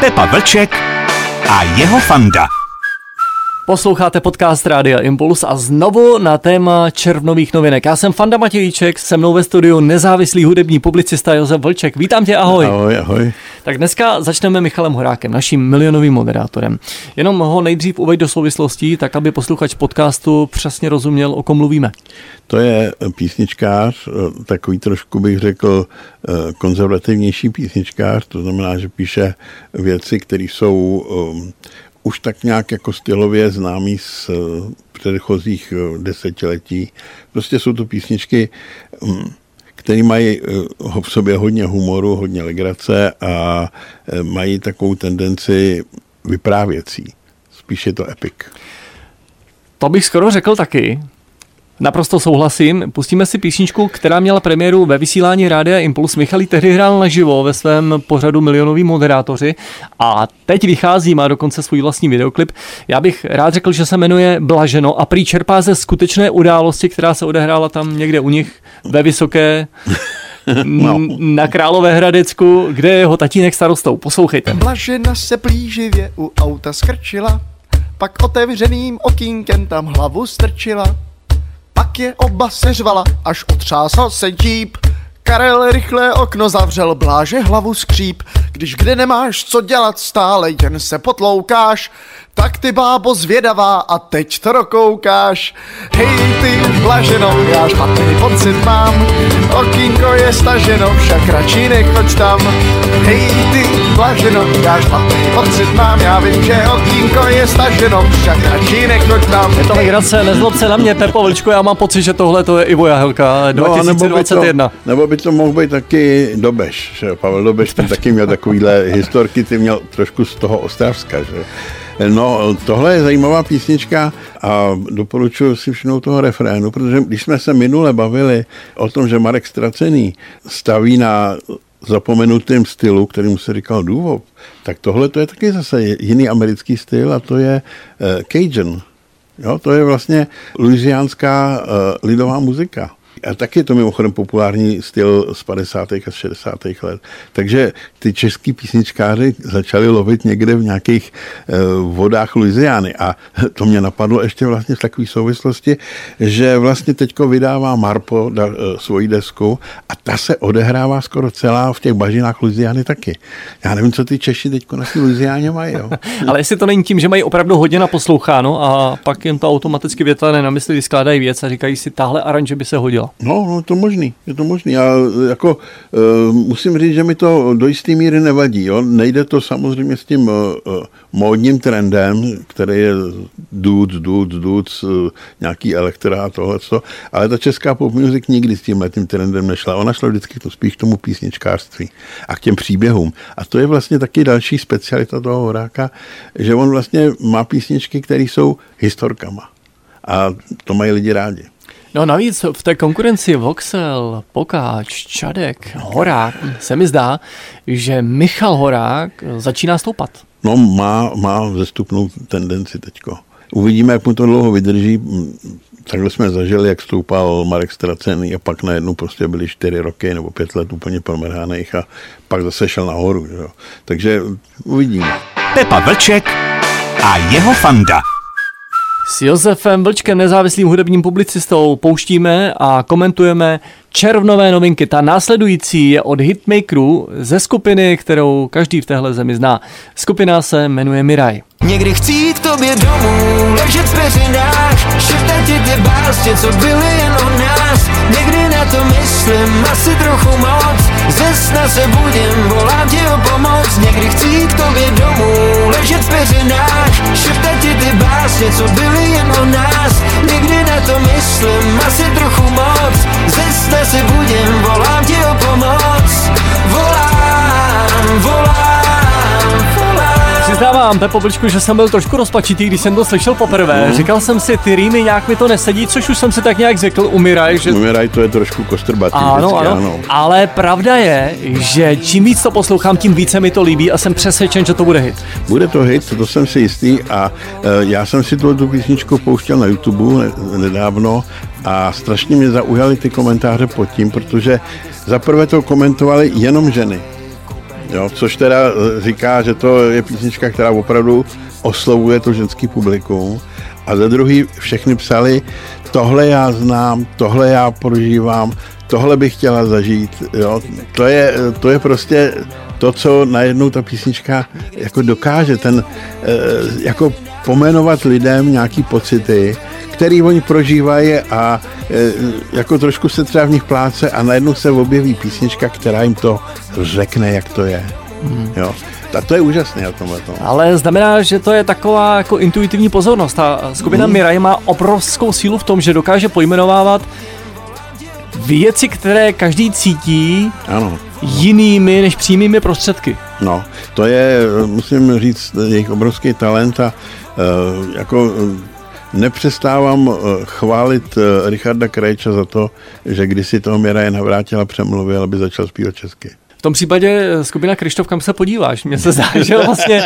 Pepa Vlček a jeho fanda. Posloucháte podcast Rádia Impuls a znovu na téma červnových novinek. Já jsem Fanda Matějíček, se mnou ve studiu nezávislý hudební publicista Josef Vlček. Vítám tě, ahoj. Ahoj, ahoj. Tak dneska začneme Michalem Horákem, naším milionovým moderátorem. Jenom ho nejdřív uveď do souvislostí, tak aby posluchač podcastu přesně rozuměl, o kom mluvíme. To je písničkář, takový trošku bych řekl eh, konzervativnější písničkář, to znamená, že píše věci, které jsou um, už tak nějak jako stylově známý z eh, předchozích eh, desetiletí. Prostě jsou to písničky, mm, které mají eh, v sobě hodně humoru, hodně legrace a mají takovou tendenci vyprávěcí. Spíš je to epic. To bych skoro řekl taky. Naprosto souhlasím. Pustíme si písničku, která měla premiéru ve vysílání Rádia Impuls. Michalí tehdy hrál naživo ve svém pořadu Milionoví moderátoři a teď vychází, má dokonce svůj vlastní videoklip. Já bych rád řekl, že se jmenuje Blaženo a prý čerpá ze skutečné události, která se odehrála tam někde u nich ve Vysoké no. na Králové Hradecku, kde je jeho tatínek starostou. Poslouchejte. Blažena se plíživě u auta skrčila, pak otevřeným okýnkem tam hlavu strčila pak je oba seřvala, až otřásal se džíp. Karel rychle okno zavřel, bláže hlavu skříp. Když kde nemáš co dělat, stále jen se potloukáš. Tak ty bábo zvědavá a teď to rokoukáš. Hej ty blaženo, já špatný pocit mám. Okýnko je staženo, však radši nechoď tam. Hej ty blaženo, já špatný pocit mám. Já vím, že okýnko je staženo, však radši nechoď tam. Je to legrace, nezlob se na mě, Pepo Vlčko, já mám pocit, že tohle to je Ivo Jahelka 2021. No, nebo, by to, nebo by to mohl být taky Dobeš, že Pavel Dobeš ten taky měl takovýhle historky, ty měl trošku z toho Ostravska, že No, tohle je zajímavá písnička a doporučuji si všimnout toho refrénu, protože když jsme se minule bavili o tom, že Marek Stracený staví na zapomenutém stylu, kterým se říkal důvod, tak tohle to je taky zase jiný americký styl a to je uh, Cajun. Jo, to je vlastně louisianská uh, lidová muzika. A taky je to mimochodem populární styl z 50. a 60. let. Takže ty český písničkáři začali lovit někde v nějakých uh, vodách Louisiany. A to mě napadlo ještě vlastně v takové souvislosti, že vlastně teďko vydává Marpo da, uh, svoji desku a ta se odehrává skoro celá v těch bažinách Louisiany taky. Já nevím, co ty Češi teďko na té mají. Jo? Ale jestli to není tím, že mají opravdu hodně naposloucháno a pak jim to automaticky větlené na mysli vyskládají věc a říkají si, tahle aranže by se hodila. No, no, to možný, je to možný. A jako uh, musím říct, že mi to do jisté míry nevadí. Jo? Nejde to samozřejmě s tím uh, módním trendem, který je dudes, dudes, dudes, uh, nějaký elektra a tohle, ale ta česká pop music nikdy s tímhle tím trendem nešla. Ona šla vždycky to spíš k tomu písničkářství a k těm příběhům. A to je vlastně taky další specialita toho horáka, že on vlastně má písničky, které jsou historkama. A to mají lidi rádi. No navíc v té konkurenci Voxel, Pokáč, Čadek, Horák se mi zdá, že Michal Horák začíná stoupat. No má, má zestupnou tendenci teďko. Uvidíme, jak mu to dlouho vydrží. Takhle jsme zažili, jak stoupal Marek Stracený a pak najednou prostě byly čtyři roky nebo pět let úplně promrhaných a pak zase šel nahoru. Jo. Takže uvidíme. Pepa Vlček a jeho fanda. S Josefem Vlčkem, nezávislým hudebním publicistou, pouštíme a komentujeme červnové novinky. Ta následující je od Hitmakerů ze skupiny, kterou každý v téhle zemi zná. Skupina se jmenuje Miraj. Někdy chci jít k tobě domů, ležet v peřinách, šeptat ti ty básně, co byly jen o nás. Někdy na to myslím, asi trochu moc, ze sna se budím, volám ti o pomoc. Někdy chci jít k tobě domů, ležet v Přiznávám, Pepo Vlčku, že jsem byl trošku rozpačitý, když jsem to slyšel poprvé. Mm. Říkal jsem si, ty rýmy nějak mi to nesedí, což už jsem si tak nějak řekl, umíraj. Že... Umíraj to je trošku kostrbatý. Ano, vždycky, ano, ano. Ale pravda je, že čím víc to poslouchám, tím více mi to líbí a jsem přesvědčen, že to bude hit. Bude to hit, to jsem si jistý a uh, já jsem si tu písničku pouštěl na YouTube nedávno a strašně mě zaujaly ty komentáře pod tím, protože zaprvé to komentovali jenom ženy Jo, což teda eh, říká, že to je písnička, která opravdu oslovuje to ženský publikum. A za druhý všechny psali, tohle já znám, tohle já prožívám, tohle bych chtěla zažít. Jo. To, je, to je prostě to, co najednou ta písnička jako dokáže, ten eh, jako pomenovat lidem nějaký pocity, který oni prožívají a e, jako trošku se třeba v nich pláce a najednou se objeví písnička, která jim to řekne, jak to je. Hmm. Jo. A to je úžasné na tomhle. Ale znamená, že to je taková jako intuitivní pozornost. Ta skupina hmm. Mirai má obrovskou sílu v tom, že dokáže pojmenovávat věci, které každý cítí ano. jinými než přímými prostředky. No, to je, musím říct, jejich obrovský talent a uh, jako Nepřestávám eh, chválit Richarda Krejča za to, že když si toho Miraje navrátila přemluvil, aby začal zpívat česky. V tom případě eh, skupina Krištof, kam se podíváš? Mně se zdá, že vlastně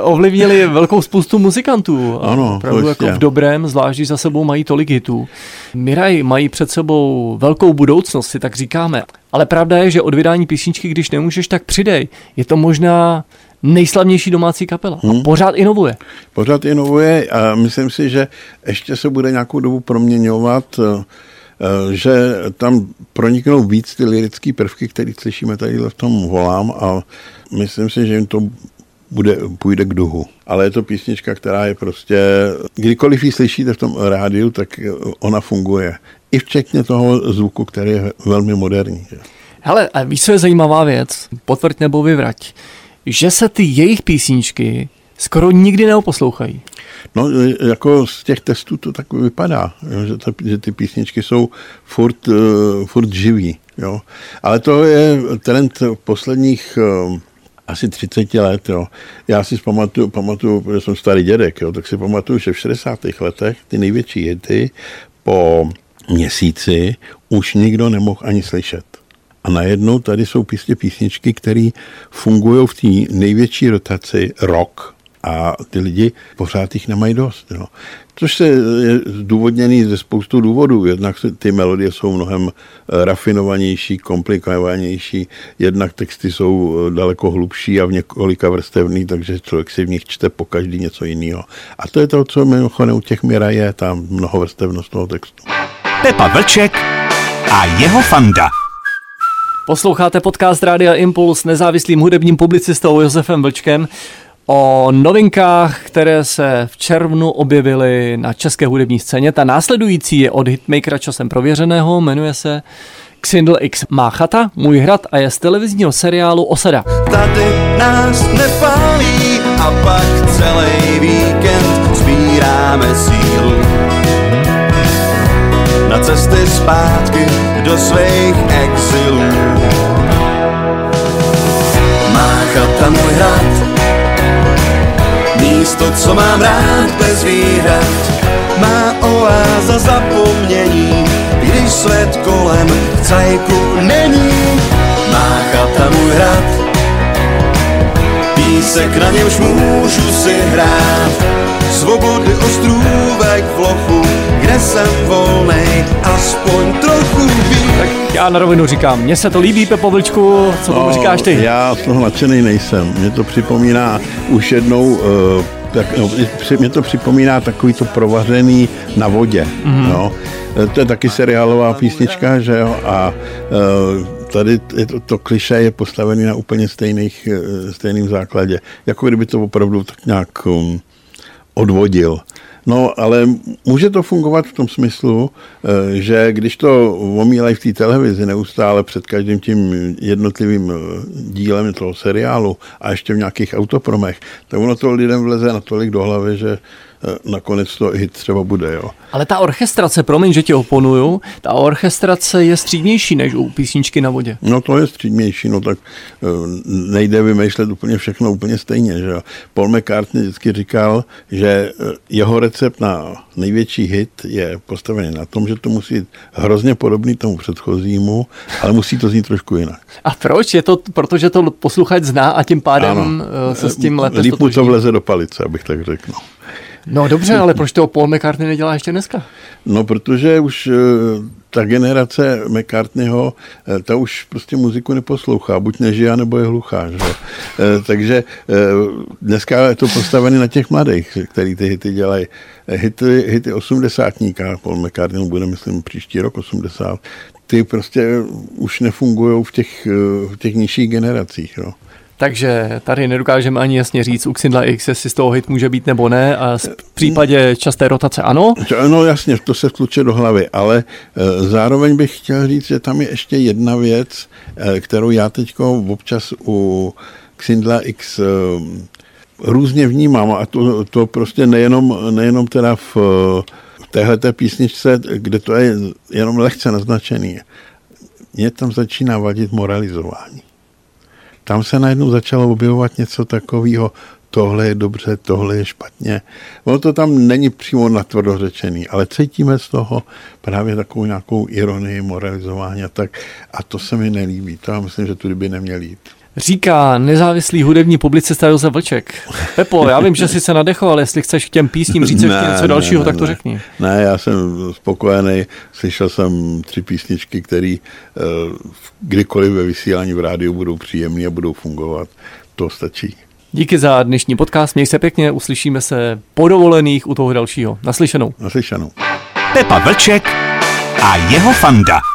ovlivnili velkou spoustu muzikantů. Ano, Opravdu jako v dobrém, zvlášť za sebou mají tolik hitů. Miraj mají před sebou velkou budoucnost, si tak říkáme. Ale pravda je, že od vydání písničky, když nemůžeš, tak přidej. Je to možná nejslavnější domácí kapela. Hmm. A pořád inovuje. Pořád inovuje a myslím si, že ještě se bude nějakou dobu proměňovat, eh, eh, že tam proniknou víc ty lirické prvky, které slyšíme tady v tom volám a myslím si, že jim to bude, půjde k duhu. Ale je to písnička, která je prostě, kdykoliv ji slyšíte v tom rádiu, tak ona funguje. I včetně toho zvuku, který je velmi moderní. Hele, a víš, co je zajímavá věc? Potvrď nebo vyvrať že se ty jejich písničky skoro nikdy neoposlouchají. No, jako z těch testů to tak vypadá, že, to, že ty písničky jsou furt, uh, furt živý. Jo. Ale to je trend posledních uh, asi 30 let. Jo. Já si pamatuju, pamatuju, protože jsem starý dědek, jo, tak si pamatuju, že v 60. letech ty největší hity po měsíci už nikdo nemohl ani slyšet. A najednou tady jsou písně písničky, které fungují v té největší rotaci rok a ty lidi pořád jich nemají dost. No. Což se je zdůvodněný ze spoustu důvodů. Jednak ty melodie jsou mnohem eh, rafinovanější, komplikovanější, jednak texty jsou eh, daleko hlubší a v několika vrstevný, takže člověk si v nich čte po každý něco jiného. A to je to, co mimochodem u těch Mira je, tam mnohovrstevnost toho textu. Pepa Vlček a jeho fanda. Posloucháte podcast Rádia Impuls s nezávislým hudebním publicistou Josefem Vlčkem o novinkách, které se v červnu objevily na české hudební scéně. Ta následující je od hitmakera časem prověřeného, jmenuje se Xindl X má chata, můj hrad a je z televizního seriálu Osada. Tady nás nepálí a pak celý víkend sbíráme sílu na cesty zpátky do svých exilů. Má chata můj hrad, místo, co mám rád bez výhrad, má oáza zapomnění, když svět kolem v cajku není. Má chata můj hrad, písek na němž můžu si hrát, svobody ostrůvek v lochu, kde jsem volnej, aspoň trochu víc. Tak já na rovinu říkám, mně se to líbí, Pepo Vlčku, co tomu no, říkáš ty? Já z toho nadšený nejsem. Mě to připomíná už jednou uh, tak, no, mě to připomíná takový to provařený na vodě. Mm-hmm. No. To je taky seriálová písnička, že jo, a uh, tady je to, to kliše je postavený na úplně stejných, stejným základě. Jako kdyby to opravdu tak nějak um, odvodil. No, ale může to fungovat v tom smyslu, eh, že když to omílají v té televizi neustále před každým tím jednotlivým eh, dílem toho seriálu a ještě v nějakých autopromech, tak ono to lidem vleze natolik do hlavy, že nakonec to hit třeba bude. Jo. Ale ta orchestrace, promiň, že tě oponuju, ta orchestrace je střídnější než u písničky na vodě. No to je střídnější, no tak eh, nejde vymýšlet úplně všechno úplně stejně. Že? Paul McCartney vždycky říkal, že eh, jeho recept na největší hit je postavený na tom, že to musí být hrozně podobný tomu předchozímu, ale musí to znít trošku jinak. A proč? Je to protože to posluchač zná a tím pádem ano. se s tím lépe Líp mu to vleze do palice, abych tak řekl. No dobře, ale proč to Paul McCartney nedělá ještě dneska? No, protože už eh, ta generace McCartneyho, eh, ta už prostě muziku neposlouchá, buď nežije, nebo je hluchá. Že? Eh, takže dneska je to postavené na těch mladých, který ty hity dělají. Hity, hity osmdesátníka, Paul McCartney bude, myslím, příští rok 80, ty prostě už nefungují v těch, v těch nižších generacích. No. Takže tady nedokážeme ani jasně říct u Xindla X, jestli z toho hit může být nebo ne a v případě časté rotace ano. No jasně, to se vtluče do hlavy, ale e, zároveň bych chtěl říct, že tam je ještě jedna věc, e, kterou já teď občas u Xindla X e, různě vnímám a to, to prostě nejenom, nejenom teda v, v téhleté písničce, kde to je jenom lehce naznačený. Mně tam začíná vadit moralizování tam se najednou začalo objevovat něco takového, tohle je dobře, tohle je špatně. Ono to tam není přímo natvrdo řečený, ale cítíme z toho právě takovou nějakou ironii, moralizování a tak. A to se mi nelíbí. To já myslím, že tudy by neměl jít. Říká nezávislý hudební publicista Josef Vlček. Pepo, já vím, že jsi se nadechoval, jestli chceš k těm písním říct ještě něco dalšího, ne, tak to ne. řekni. Ne, já jsem spokojený, slyšel jsem tři písničky, které uh, kdykoliv ve vysílání v rádiu budou příjemné a budou fungovat. To stačí. Díky za dnešní podcast, měj se pěkně, uslyšíme se po dovolených u toho dalšího. Naslyšenou. Naslyšenou. Pepa Vlček a jeho fanda.